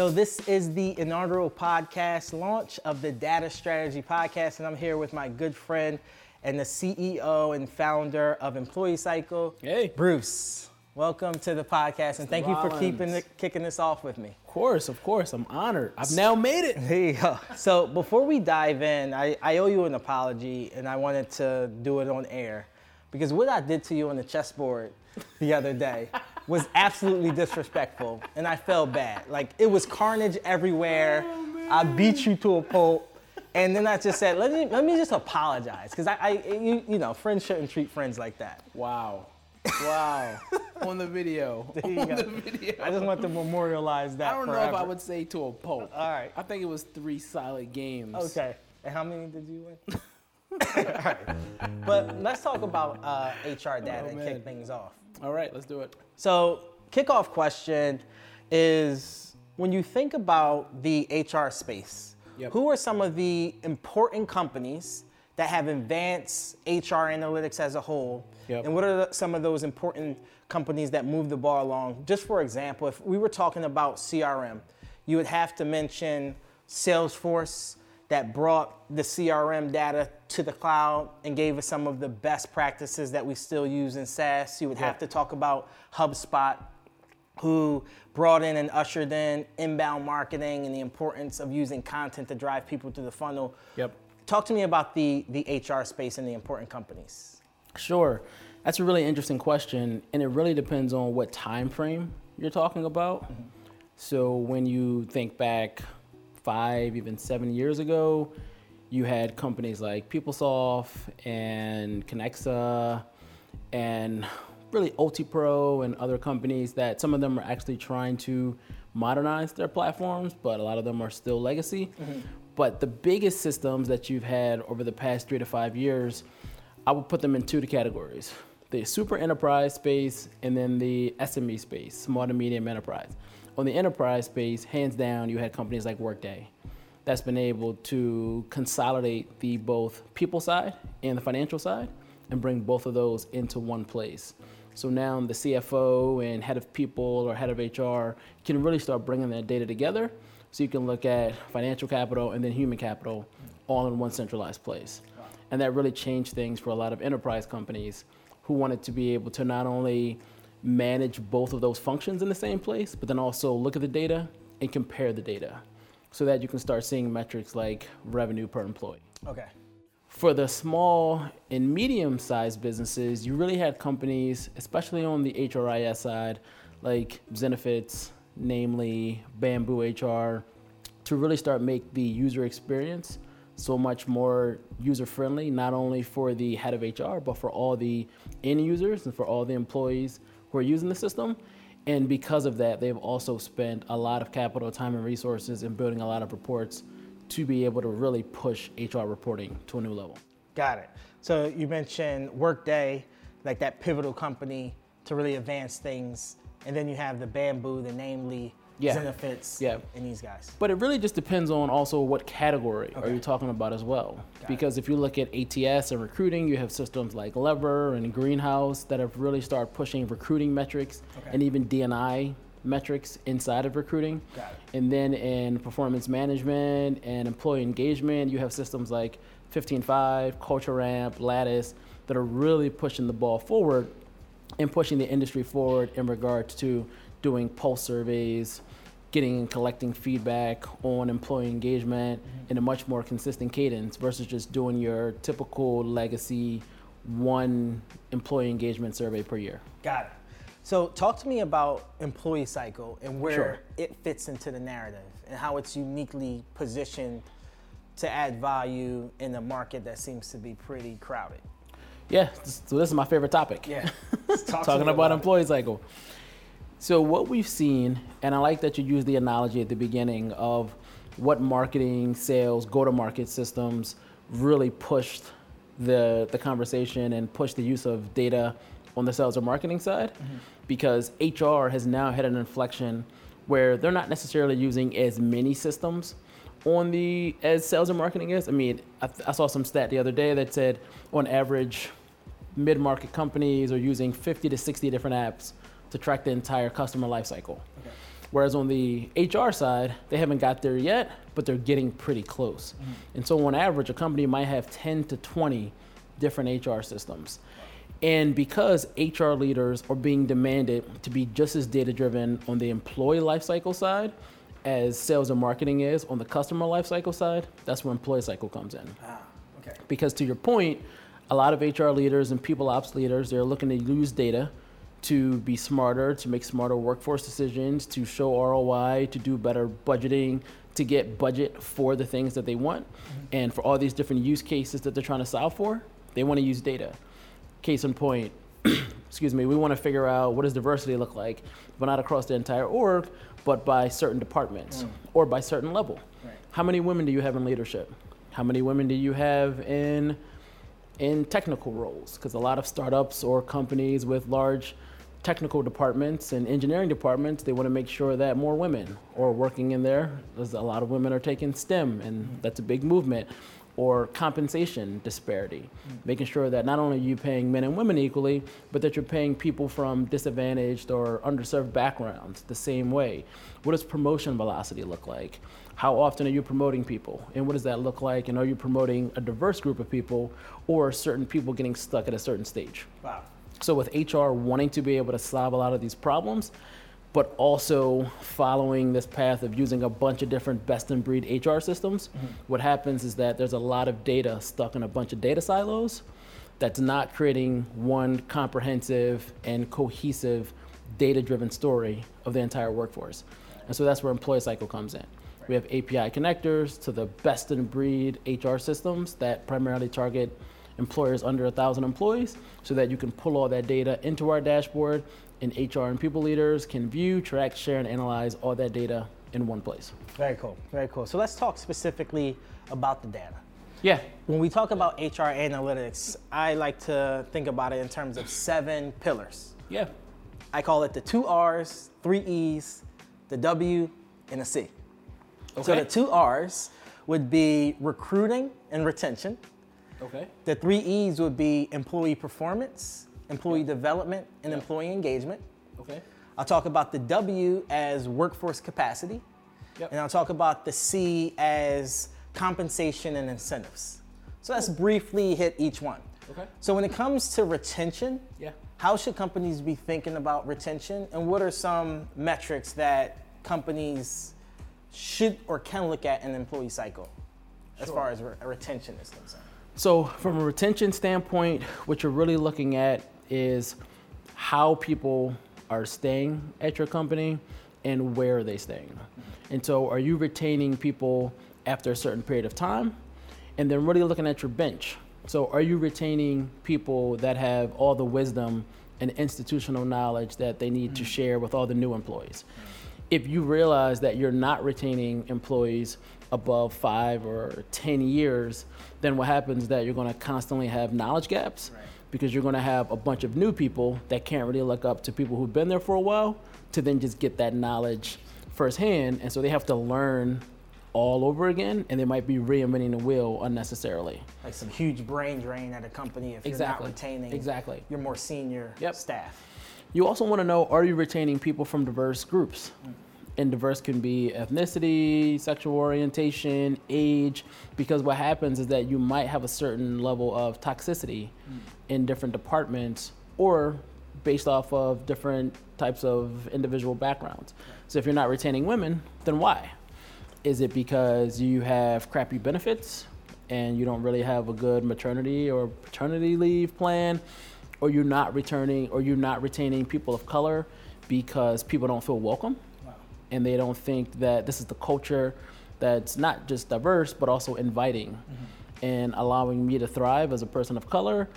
So, this is the inaugural podcast launch of the Data Strategy Podcast, and I'm here with my good friend and the CEO and founder of Employee Cycle, Hey. Bruce. Welcome to the podcast, and thank you for keeping it, kicking this off with me. Of course, of course. I'm honored. I've now made it. There you go. So before we dive in, I, I owe you an apology, and I wanted to do it on air because what I did to you on the chessboard the other day was absolutely disrespectful, and I felt bad. Like it was carnage everywhere. I beat you to a pulp. And then I just said, let me, let me just apologize. Because I, I you, you know, friends shouldn't treat friends like that. Wow. Wow. On the video. There you On go. the video. I just want to memorialize that I don't know if I would say to a pope. All right. I think it was three solid games. Okay. And how many did you win? All right. But let's talk about uh, HR data and kick things off. All right, let's do it. So, kickoff question is when you think about the HR space, Yep. who are some of the important companies that have advanced HR analytics as a whole? Yep. And what are the, some of those important companies that move the ball along? Just for example, if we were talking about CRM, you would have to mention Salesforce that brought the CRM data to the cloud and gave us some of the best practices that we still use in SaaS. You would have to talk about HubSpot, who brought in and ushered in inbound marketing and the importance of using content to drive people through the funnel. Yep. Talk to me about the, the HR space and the important companies. Sure. That's a really interesting question, and it really depends on what time frame you're talking about. Mm-hmm. So when you think back five, even seven years ago, you had companies like PeopleSoft and Kenexa and really UltiPro and other companies that some of them are actually trying to modernize their platforms, but a lot of them are still legacy. Mm-hmm. But the biggest systems that you've had over the past three to five years, I would put them in two categories the super enterprise space and then the SME space, small to medium enterprise. On the enterprise space, hands down, you had companies like Workday that's been able to consolidate the both people side and the financial side and bring both of those into one place. So now the CFO and head of people or head of HR can really start bringing that data together so you can look at financial capital and then human capital all in one centralized place. And that really changed things for a lot of enterprise companies who wanted to be able to not only manage both of those functions in the same place, but then also look at the data and compare the data so that you can start seeing metrics like revenue per employee. Okay. For the small and medium sized businesses, you really had companies, especially on the HRIS side, like Zenefits, namely Bamboo HR, to really start make the user experience so much more user friendly, not only for the head of HR, but for all the end users and for all the employees who are using the system. And because of that, they've also spent a lot of capital, time, and resources in building a lot of reports to be able to really push HR reporting to a new level. Got it. So you mentioned Workday, like that pivotal company to really advance things. And then you have the Bamboo, the Namely, Yeah. Zenefits, Yeah. and these guys. But it really just depends on also what category are you talking about as well. Got because if you look at ATS and recruiting, you have systems like Lever and Greenhouse that have really started pushing recruiting metrics Okay. and even DNI metrics inside of recruiting. Got it. And then in performance management and employee engagement, you have systems like 15Five, Culture Amp, Lattice that are really pushing the ball forward and pushing the industry forward in regards to doing pulse surveys, getting and collecting feedback on employee engagement in a much more consistent cadence versus just doing your typical legacy one employee engagement survey per year. Got it. So talk to me about Employee Cycle and where Sure. it fits into the narrative and how it's uniquely positioned to add value in a market that seems to be pretty crowded. Yeah, so this is my favorite topic. Yeah. Talk talking about it. employee cycle. So what we've seen, and I like that you used the analogy at the beginning of what marketing, sales, go-to-market systems really pushed the the conversation and pushed the use of data on the sales or marketing side, mm-hmm. because HR has now had an inflection where they're not necessarily using as many systems on the as sales and marketing is. I mean, I, I saw some stat the other day that said on average mid-market companies are using 50 to 60 different apps to track the entire customer lifecycle. Whereas on the HR side, they haven't got there yet, but they're getting pretty close. And so, on average, a company might have 10 to 20 different HR systems. And because HR leaders are being demanded to be just as data driven on the employee lifecycle side as sales and marketing is on the customer lifecycle side, that's where employee cycle comes in. Ah, okay. Because to your point, a lot of HR leaders and people ops leaders, they're looking to use data to be smarter, to make smarter workforce decisions, to show ROI, to do better budgeting, to get budget for the things that they want. Mm-hmm. And for all these different use cases that they're trying to solve for, they want to use data. Case in point, excuse me, we want to figure out what does diversity look like, but not across the entire org, but by certain departments mm. or by certain level. Right. How many women do you have in leadership? How many women do you have in in technical roles? Because a lot of startups or companies with large technical departments and engineering departments, they want to make sure that more women are working in there. There's a lot of women are taking STEM, and mm-hmm. that's a big movement. Or compensation disparity, mm-hmm. making sure that not only are you paying men and women equally, but that you're paying people from disadvantaged or underserved backgrounds the same way. What does promotion velocity look like? How often are you promoting people? And what does that look like? And are you promoting a diverse group of people or certain people getting stuck at a certain stage? Wow. So with HR wanting to be able to solve a lot of these problems, but also following this path of using a bunch of different best in breed HR systems, mm-hmm. what happens is that there's a lot of data stuck in a bunch of data silos that's not creating one comprehensive and cohesive data driven story of the entire workforce. And so that's where employee cycle comes in. We have API connectors to the best in breed HR systems that primarily target employers under a thousand employees so that you can pull all that data into our dashboard and HR and people leaders can view, track, share, and analyze all that data in one place. Very cool, very cool. So let's talk specifically about the data. Yeah. When we talk about HR analytics, I like to think about it in terms of seven pillars. Yeah. I call it the two R's, three E's, the W, and a C. Okay. So the two R's would be recruiting and retention. Okay. The three E's would be employee performance, employee development, and employee engagement. Okay. I'll talk about the W as workforce capacity. Yep. And I'll talk about the C as compensation and incentives. So let's briefly hit each one. Okay. So when it comes to retention, yeah. how should companies be thinking about retention? And what are some metrics that companies should or can look at in the employee cycle as sure. far as re- retention is concerned? So, from a retention standpoint, what you're really looking at is how people are staying at your company and where are they staying. And so, are you retaining people after a certain period of time? And then, really looking at your bench. So, are you retaining people that have all the wisdom and institutional knowledge that they need to mm. share with all the new employees? If you realize that you're not retaining employees above five or 10 years, then what happens is that you're going to constantly have knowledge gaps right. because you're going to have a bunch of new people that can't really look up to people who've been there for a while to then just get that knowledge firsthand. And so they have to learn all over again and they might be reinventing the wheel unnecessarily. Like some huge brain drain at a company if exactly. you're not retaining exactly. your more senior yep. staff. You also want to know are you retaining people from diverse groups? Mm and diverse can be ethnicity, sexual orientation, age, because what happens is that you might have a certain level of toxicity mm. in different departments or based off of different types of individual backgrounds. So if you're not retaining women, then why? Is it because you have crappy benefits and you don't really have a good maternity or paternity leave plan? Or you're not returning or you're not retaining people of color because people don't feel welcome? And they don't think that this is the culture that's not just diverse but also inviting mm-hmm. and allowing me to thrive as a person of color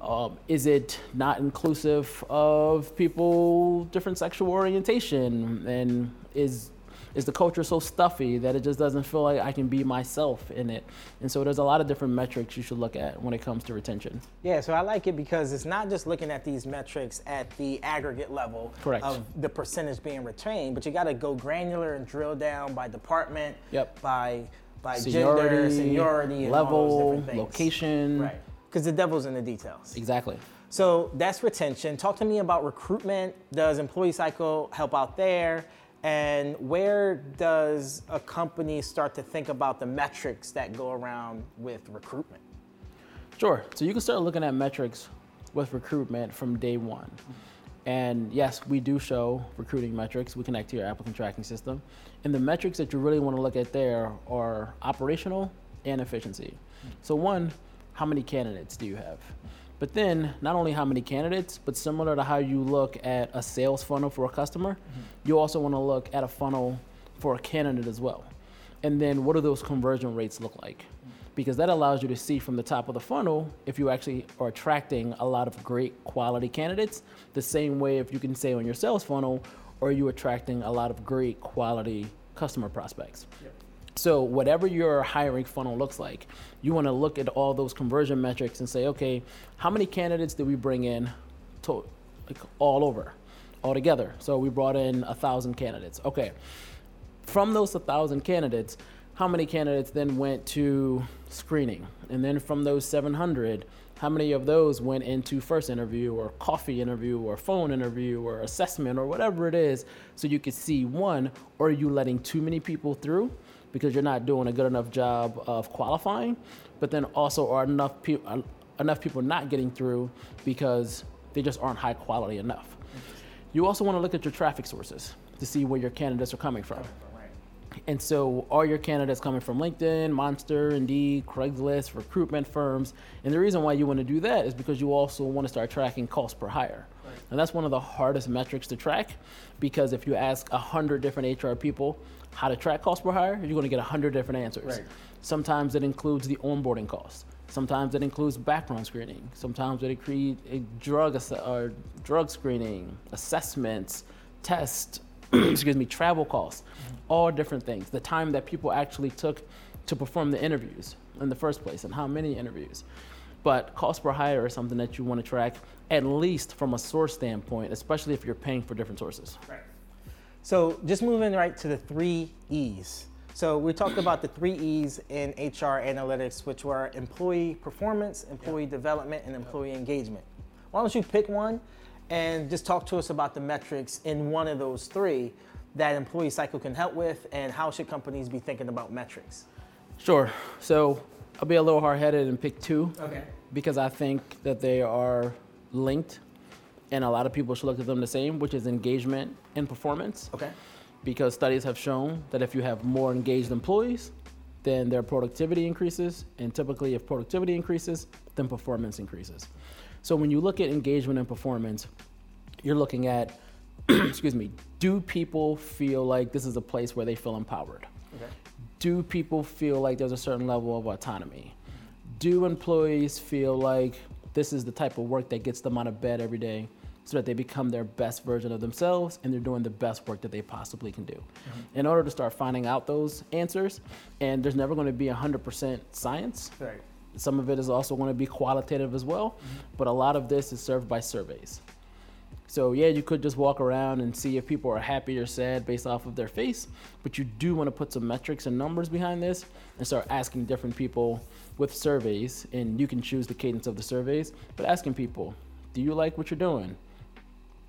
um, is it not inclusive of people different sexual orientation and is is the culture so stuffy that it just doesn't feel like I can be myself in it. And so there's a lot of different metrics you should look at when it comes to retention. Yeah, so I like it because it's not just looking at these metrics at the aggregate level Correct. of the percentage being retained, but you got to go granular and drill down by department, yep. by by seniority, gender, seniority, level, location. Right. Because the devil's in the details. Exactly. So that's retention. Talk to me about recruitment. Does employee cycle help out there? And where does a company start to think about the metrics that go around with recruitment? Sure. So you can start looking at metrics with recruitment from day one. And yes, we do show recruiting metrics. We connect to your applicant tracking system. And the metrics that you really want to look at there are operational and efficiency. So, one, how many candidates do you have? But then, not only how many candidates, but similar to how you look at a sales funnel for a customer, mm-hmm. you also want to look at a funnel for a candidate as well. And then, what do those conversion rates look like? Because that allows you to see from the top of the funnel if you actually are attracting a lot of great quality candidates, the same way if you can say on your sales funnel, are you attracting a lot of great quality customer prospects? Yep. So, whatever your hiring funnel looks like, you want to look at all those conversion metrics and say, okay, how many candidates did we bring in to, like, all over, all together? So, we brought in a thousand candidates. Okay. From those a 1,000 candidates, how many candidates then went to screening? And then from those 700, how many of those went into first interview or coffee interview or phone interview or assessment or whatever it is so you could see one, or are you letting too many people through? Because you're not doing a good enough job of qualifying, but then also are enough people enough people not getting through because they just aren't high quality enough. You also want to look at your traffic sources to see where your candidates are coming from. And so, are your candidates coming from LinkedIn, Monster, Indeed, Craigslist, recruitment firms? And the reason why you want to do that is because you also want to start tracking cost per hire. Right. And that's one of the hardest metrics to track because if you ask 100 different HR people how to track cost per hire, you're going to get 100 different answers. Right. Sometimes it includes the onboarding costs. Sometimes it includes background screening. Sometimes it includes drug ass- or drug screening, assessments, tests, excuse me, travel costs, mm-hmm. all different things. The time that people actually took to perform the interviews in the first place and how many interviews. But cost per hire is something that you want to track at least from a source standpoint, especially if you're paying for different sources. Right. So just moving right to the three E's. So we talked about the three E's in HR analytics, which were employee performance, employee development, and employee engagement. Why don't you pick one and just talk to us about the metrics in one of those three that employee cycle can help with, and how should companies be thinking about metrics? Sure. So I'll be a little hard-headed and pick two. Okay. Because I think that they are linked and a lot of people should look at them the same, which is engagement and performance. Okay. Because studies have shown that if you have more engaged employees, then their productivity increases, and typically, if productivity increases, then performance increases. So when you look at engagement and performance, you're looking at, excuse me, do people feel like this is a place where they feel empowered? Okay. Do people feel like there's a certain level of autonomy? Do employees feel like this is the type of work that gets them out of bed every day? So that they become their best version of themselves and they're doing the best work that they possibly can do. Mm-hmm. In order to start finding out those answers, and there's never going to be 100% science. Right. Some of it is also going to be qualitative as well, mm-hmm. but a lot of this is served by surveys. So yeah, you could just walk around and see if people are happy or sad based off of their face, but you do want to put some metrics and numbers behind this and start asking different people with surveys, and you can choose the cadence of the surveys, but asking people, do you like what you're doing?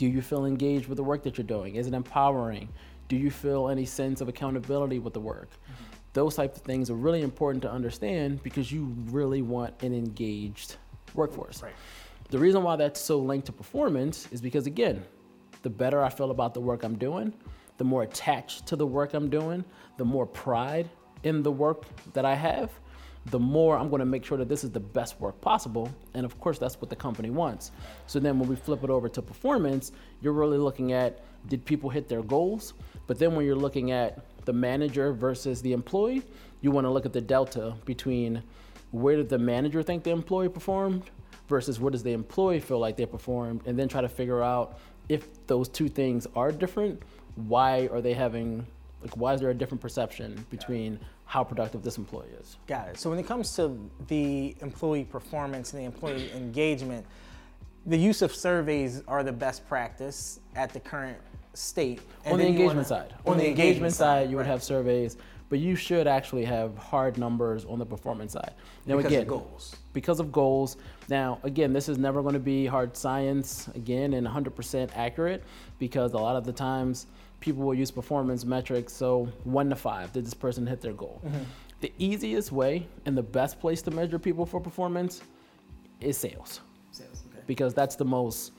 Do you feel engaged with the work that you're doing? Is it empowering? Do you feel any sense of accountability with the work? Mm-hmm. Those types of things are really important to understand because you really want an engaged workforce. Right. The reason why that's so linked to performance is because, again, the better I feel about the work I'm doing, the more attached to the work I'm doing, the more pride in the work that I have, the more I'm going to make sure that this is the best work possible. And of course, that's what the company wants. So then when we flip it over to performance, you're really looking at did people hit their goals? But then when you're looking at the manager versus the employee, you want to look at the delta between where did the manager think the employee performed versus where does the employee feel like they performed, and then try to figure out if those two things are different, why are they having like why is there a different perception between how productive this employee is. Got it. So when it comes to the employee performance and the employee engagement, the use of surveys are the best practice at the current state. And on the engagement wanna, side. On, on the, engagement, engagement side, you right. would have surveys, but you should actually have hard numbers on the performance side. Now because again, of goals. Because of goals. Now, again, this is never going to be hard science, again, and 100% accurate because a lot of the times people will use performance metrics. So one to five, did this person hit their goal? Mm-hmm. The easiest way and the best place to measure people for performance is sales. Sales, okay. Because that's the most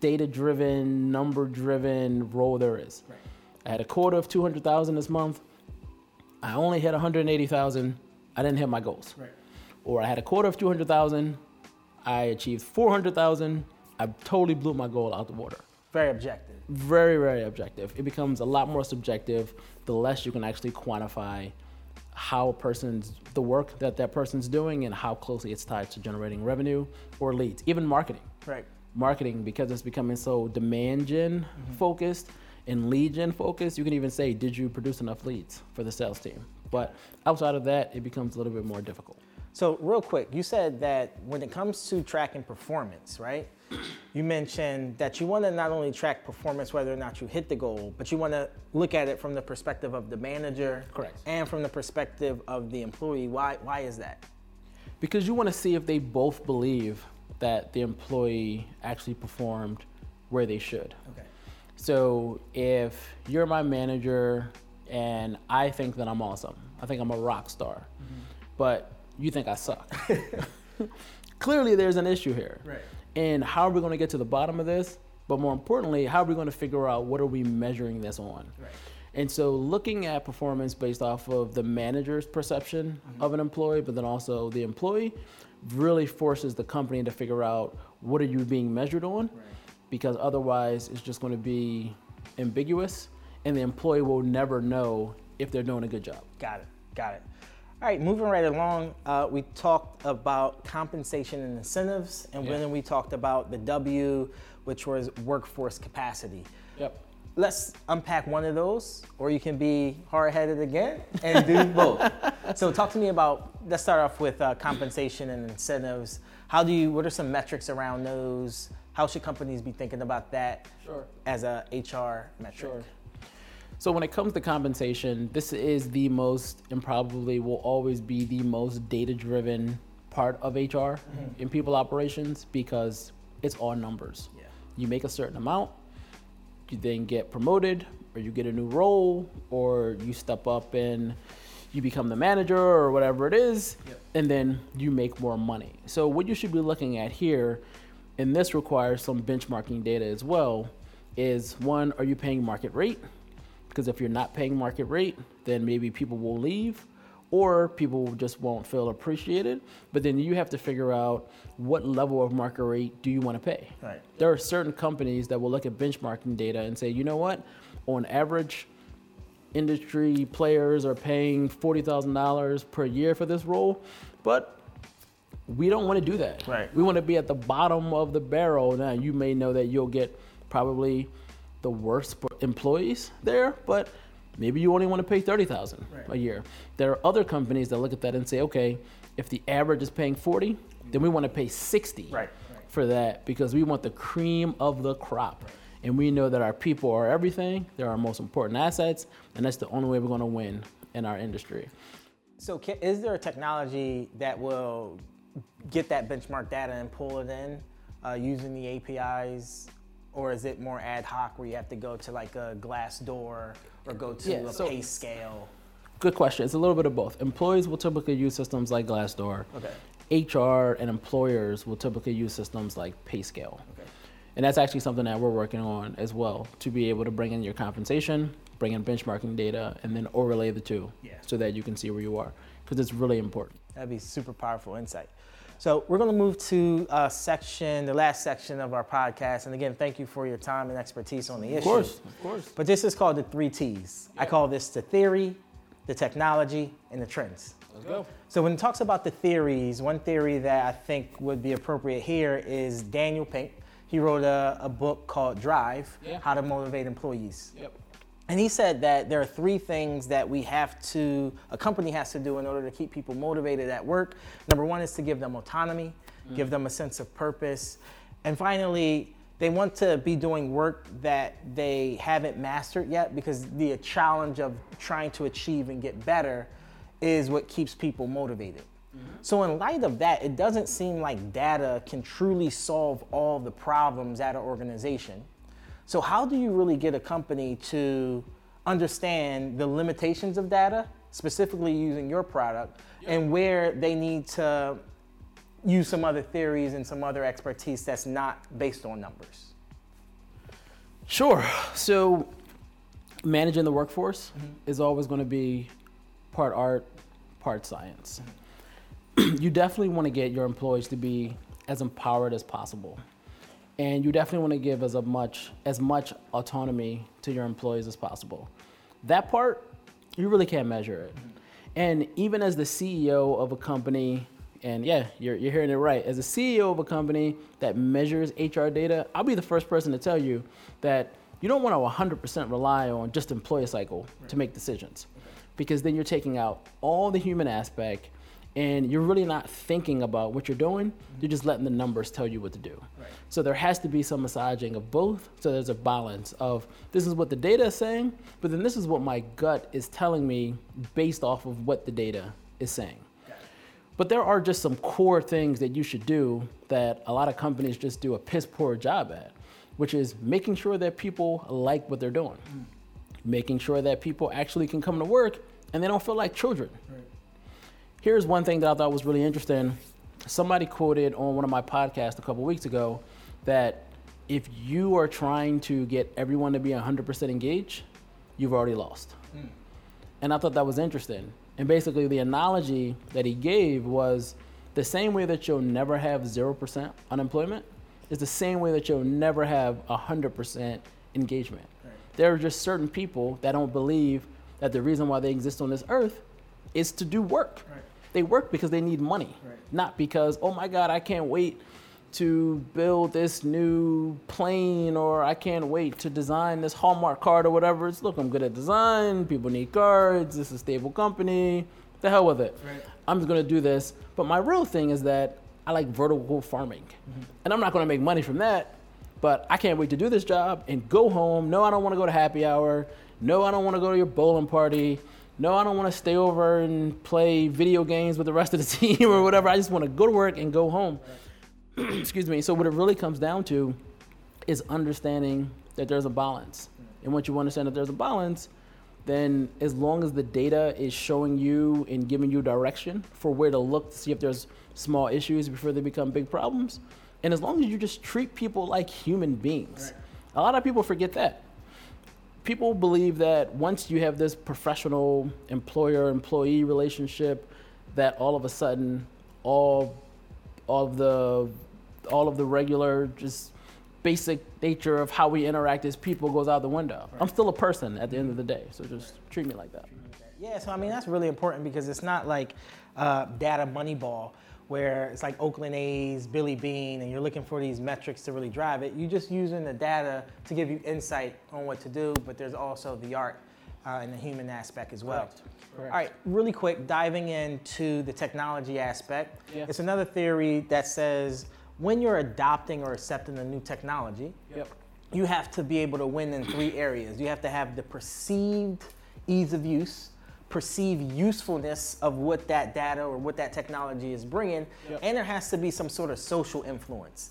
data driven, number driven role there is. Right. I had a quota of 200,000 this month. I only hit 180,000. I didn't hit my goals. Right. Or I had a quota of 200,000. I achieved 400,000. I totally blew my goal out the water. Very objective. Very, very objective. It becomes a lot more subjective the less you can actually quantify how a person's the work that that person's doing and how closely it's tied to generating revenue or leads, even marketing. Right. Marketing because it's becoming so demand gen mm-hmm. focused and lead gen focused. You can even say, did you produce enough leads for the sales team? But outside of that, it becomes a little bit more difficult. So, real quick, you said that when it comes to tracking performance, right? You mentioned that you want to not only track performance whether or not you hit the goal, but you want to look at it from the perspective of the manager, correct, and from the perspective of the employee. Why? Why is that? Because you want to see if they both believe that the employee actually performed where they should. Okay. So if you're my manager and I think that I'm awesome, I think I'm a rock star, mm-hmm. but you think I suck. Clearly, there's an issue here. Right. And how are we going to get to the bottom of this? But more importantly, how are we going to figure out what are we measuring this on? Right. And so, looking at performance based off of the manager's perception mm-hmm. of an employee, but then also the employee, really forces the company to figure out what are you being measured on, right. because otherwise, it's just going to be ambiguous, and the employee will never know if they're doing a good job. Got it. Got it. All right, moving right along, uh, we talked about compensation and incentives, and yeah. then we talked about the W, which was workforce capacity. Yep. Let's unpack one of those, or you can be hard-headed again and do both. So, talk to me about. Let's start off with uh, compensation and incentives. How do you? What are some metrics around those? How should companies be thinking about that sure. as a HR metric? Sure. So when it comes to compensation, this is the most and probably will always be the most data driven part of HR mm-hmm. in people operations because it's all numbers. Yeah. You make a certain amount, you then get promoted or you get a new role or you step up and you become the manager or whatever it is yep. and then you make more money. So what you should be looking at here and this requires some benchmarking data as well is one are you paying market rate? Because if you're not paying market rate, then maybe people will leave or people just won't feel appreciated. But then you have to figure out what level of market rate do you want to pay. Right. There are certain companies that will look at benchmarking data and say, you know what, on average, industry players are paying $40,000 per year for this role, but we don't want to do that. Right. We want to be at the bottom of the barrel. Now, you may know that you'll get probably the worst employees there, but maybe you only want to pay 30,000 right. a year. There are other companies that look at that and say, okay, if the average is paying 40, then we want to pay 60 right. for that because we want the cream of the crop. And we know that our people are everything, they're our most important assets, and that's the only way we're going to win in our industry. So, is there a technology that will get that benchmark data and pull it in uh, using the APIs or is it more ad hoc where you have to go to like a Glassdoor or go to yeah, a so PayScale? Good question. It's a little bit of both. Employees will typically use systems like Glassdoor. Okay. HR and employers will typically use systems like PayScale. Okay. And that's actually something that we're working on as well to be able to bring in your compensation, bring in benchmarking data, and then overlay the two yeah. so that you can see where you are because it's really important. That'd be super powerful insight. So we're going to move to a section, the last section of our podcast. And again, thank you for your time and expertise on the issue. Of course, of course. But this is called the three T's. I call this the theory, the technology, and the trends. Let's go. So when it talks about the theories, one theory that I think would be appropriate here is Daniel Pink. He wrote a, a book called Drive, yeah. How to Motivate Employees. Yep. And he said that there are three things that we have to, a company has to do in order to keep people motivated at work. Number one is to give them autonomy, mm. give them a sense of purpose. And finally, they want to be doing work that they haven't mastered yet because the challenge of trying to achieve and get better is what keeps people motivated. Mm-hmm. So, in light of that, it doesn't seem like data can truly solve all the problems at an organization So how do you really get a company to understand the limitations of data, specifically using your product, and where they need to use some other theories and some other expertise that's not based on numbers? Sure. So managing the workforce mm-hmm. is always going to be part art, part science. Mm-hmm. you definitely want to get your employees to be as empowered as possible. And you definitely want to give as much as much autonomy to your employees as possible. That part, you really can't measure it. And even as the CEO of a company, and yeah, you're, you're hearing it right. As a CEO of a company that measures HR data, I'll be the first person to tell you that you don't want to 100% rely on just employee cycle right. to make decisions okay. because then you're taking out all the human aspect and you're really not thinking about what you're doing. You're just letting the numbers tell you what to do. Right. So there has to be some massaging of both. So there's a balance of this is what the data is saying, but then this is what my gut is telling me based off of what the data is saying. But there are just some core things that you should do that a lot of companies just do a piss poor job at, which is making sure that people like what they're doing, mm. making sure that people actually can come to work and they don't feel like children. Right. Here's one thing that I thought was really interesting. Somebody quoted on one of my podcasts a couple weeks ago that if you are trying to get everyone to be 100% engaged, you've already lost. Mm. And I thought that was interesting and basically, the analogy that he gave was the same way that you'll never have 0% unemployment is the same way that you'll never have 100% engagement. Right. There are just certain people that don't believe that the reason why they exist on this earth is to do work. Right. They work because they need money, right. not because, oh my God, I can't wait to build this new plane or I can't wait to design this Hallmark card or whatever. It's look, I'm good at design. People need cards. This is a stable company. The hell with it. Right. I'm just gonna do this. But my real thing is that I like vertical farming, mm-hmm. and I'm not gonna make money from that. But I can't wait to do this job and go home. No, I don't want to go to happy hour. No, I don't want to go to your bowling party. No, I don't want to stay over and play video games with the rest of the team or whatever. I just want to go to work and go home. Excuse me. So what it really comes down to is understanding that there's a balance. And once you understand that there's a balance, then as long as the data is showing you and giving you direction for where to look to see if there's small issues before they become big problems, and as long as you just treat people like human beings, right. a lot of people forget that. People believe that once you have this professional employer employee relationship, that all of a sudden all of the all of the regular, just basic nature of how we interact as people goes out the window. Right. I'm still a person at the end of the day, so just treat me like that. Yeah, so I mean that's really important because it's not like uh, data moneyball where it's like Oakland A's, Billy Beane, and you're looking for these metrics to really drive it. You're just using the data to give you insight on what to do, but there's also the art uh, and the human aspect as well. Correct. Correct. All right, really quick, diving into the technology aspect. Yeah. It's another theory that says when you're adopting or accepting a new technology, yep. you have to be able to win in three areas. You have to have the perceived ease of use, perceived usefulness of what that data or what that technology is bringing, yep. and there has to be some sort of social influence.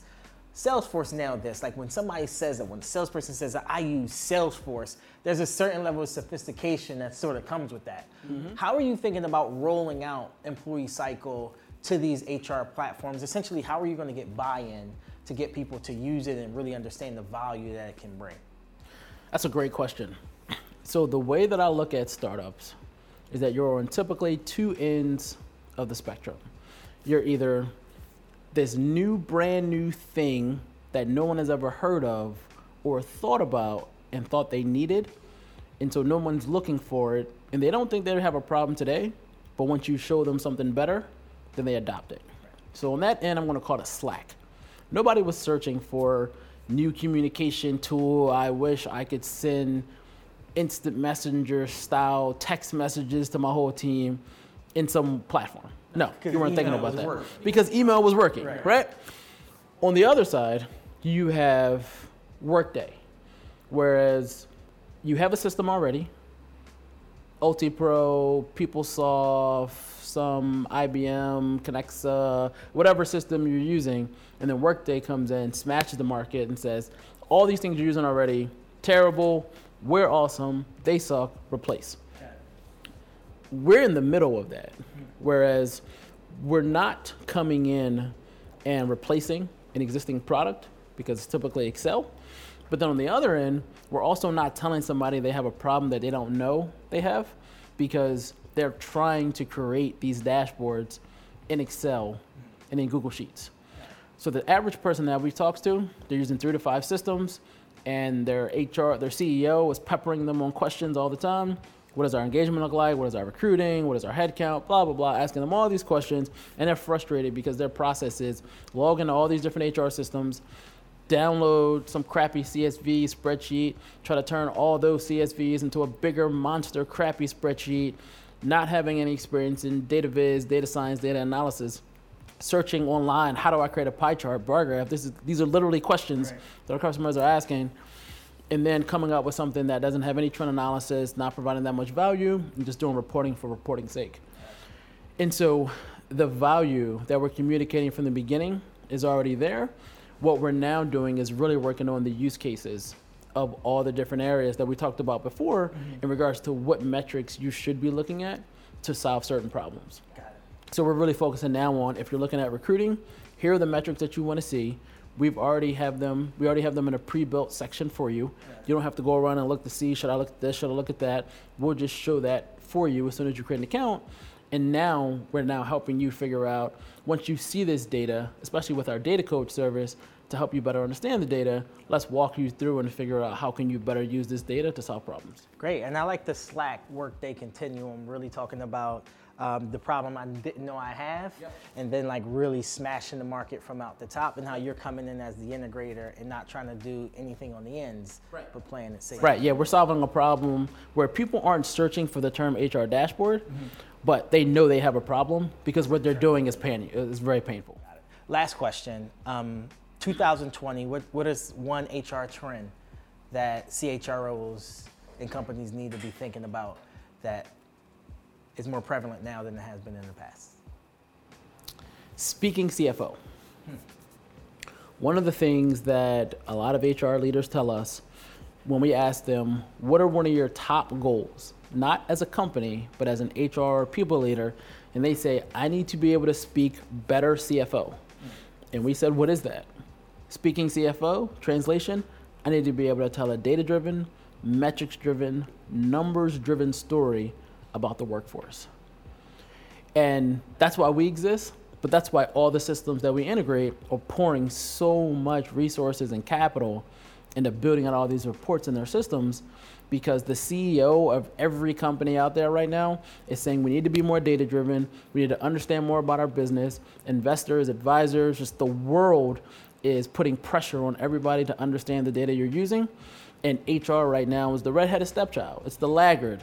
Salesforce nailed this. Like when somebody says that, when a salesperson says that I use Salesforce, there's a certain level of sophistication that sort of comes with that. Mm-hmm. How are you thinking about rolling out employee cycle to these HR platforms? Essentially, how are you going to get buy-in to get people to use it and really understand the value that it can bring? That's a great question. So the way that I look at startups is that you're on typically two ends of the spectrum. You're either this new brand new thing that no one has ever heard of or thought about and thought they needed. And so no one's looking for it and they don't think they have a problem today, but once you show them something better, then they adopt it. So on that end, I'm going to call it Slack. Nobody was searching for new communication tool. I wish I could send instant messenger style text messages to my whole team in some platform. No, you weren't thinking about that working. because email was working, right. right? On the other side, you have Workday, whereas you have a system already. UltiPro, PeopleSoft, some IBM, Kenexa, whatever system you're using, and then Workday comes in, smashes the market, and says, All these things you're using already, terrible, we're awesome, they suck, replace. We're in the middle of that. Whereas we're not coming in and replacing an existing product because it's typically Excel. But then on the other end, we're also not telling somebody they have a problem that they don't know they have because they're trying to create these dashboards in Excel and in Google Sheets. So the average person that we talk to, they're using three to five systems, and their HR, their CEO was peppering them on questions all the time. What does our engagement look like? What is our recruiting? What is our headcount? Blah blah blah, asking them all these questions, and they're frustrated because their process is log into all these different HR systems, download some crappy CSV spreadsheet, try to turn all those CSVs into a bigger monster crappy spreadsheet, not having any experience in data viz, data science, data analysis, searching online, how do I create a pie chart, bar graph? This is, these are literally questions right. that our customers are asking. And then coming up with something that doesn't have any trend analysis, not providing that much value, and just doing reporting for reporting's sake. And so the value that we're communicating from the beginning is already there. What we're now doing is really working on the use cases of all the different areas that we talked about before mm-hmm. in regards to what metrics you should be looking at to solve certain problems. So we're really focusing now on if you're looking at recruiting, here are the metrics that you want to see. We've already have them. We already have them in a pre-built section for you. You don't have to go around and look to see should I look at this, should I look at that. We'll just show that for you as soon as you create an account. And now we're now helping you figure out once you see this data, especially with our data coach service, to help you better understand the data, let's walk you through and figure out how can you better use this data to solve problems. Great, and I like the Slack Workday Continuum, really talking about um, the problem I didn't know I have, yep. and then like really smashing the market from out the top, and how you're coming in as the integrator and not trying to do anything on the ends, right. but playing it safe. Right. Yeah, we're solving a problem where people aren't searching for the term HR dashboard, mm-hmm. but they know they have a problem because what they're doing is pain. Is very painful. Last question. Um, 2020, what, what is one HR trend that CHROs and companies need to be thinking about that is more prevalent now than it has been in the past? Speaking CFO. Hmm. One of the things that a lot of HR leaders tell us when we ask them, what are one of your top goals? Not as a company, but as an HR people leader. And they say, I need to be able to speak better CFO. And we said, what is that? Speaking CFO, translation, I need to be able to tell a data driven, metrics driven, numbers driven story about the workforce. And that's why we exist, but that's why all the systems that we integrate are pouring so much resources and capital into building out all these reports in their systems because the CEO of every company out there right now is saying we need to be more data driven, we need to understand more about our business, investors, advisors, just the world is putting pressure on everybody to understand the data you're using. And HR right now is the redheaded stepchild. It's the laggard.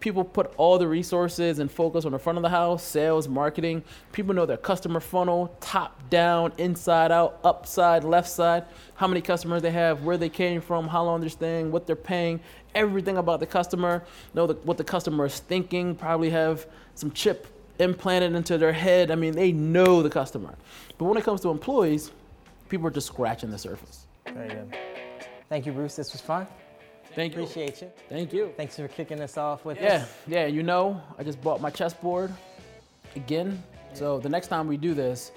People put all the resources and focus on the front of the house, sales, marketing. People know their customer funnel, top down, inside out, upside, left side, how many customers they have, where they came from, how long they're staying, what they're paying, everything about the customer, know the, what the customer is thinking, probably have some chip implanted into their head. I mean, they know the customer. But when it comes to employees, people are just scratching the surface. Very good. Thank you, Bruce. This was fun. Thank you. Appreciate you. Thank you. Thanks for kicking us off with Yeah, us. yeah. You know, I just bought my chessboard again. Yeah. So the next time we do this,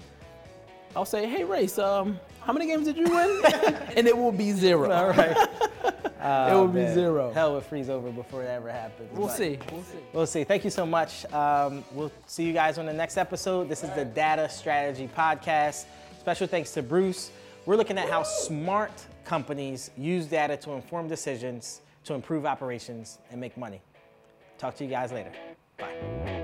I'll say, "Hey, Race, um, how many games did you win?" and it will be zero. All right. Uh, it will be zero. Hell would freeze over before it ever happens. We'll see. We'll see. We'll see. Thank you so much. Um, we'll see you guys on the next episode. This is the Data Strategy Podcast. Special thanks to Bruce. We're looking at how smart companies use data to inform decisions, to improve operations, and make money. Talk to you guys later. Bye.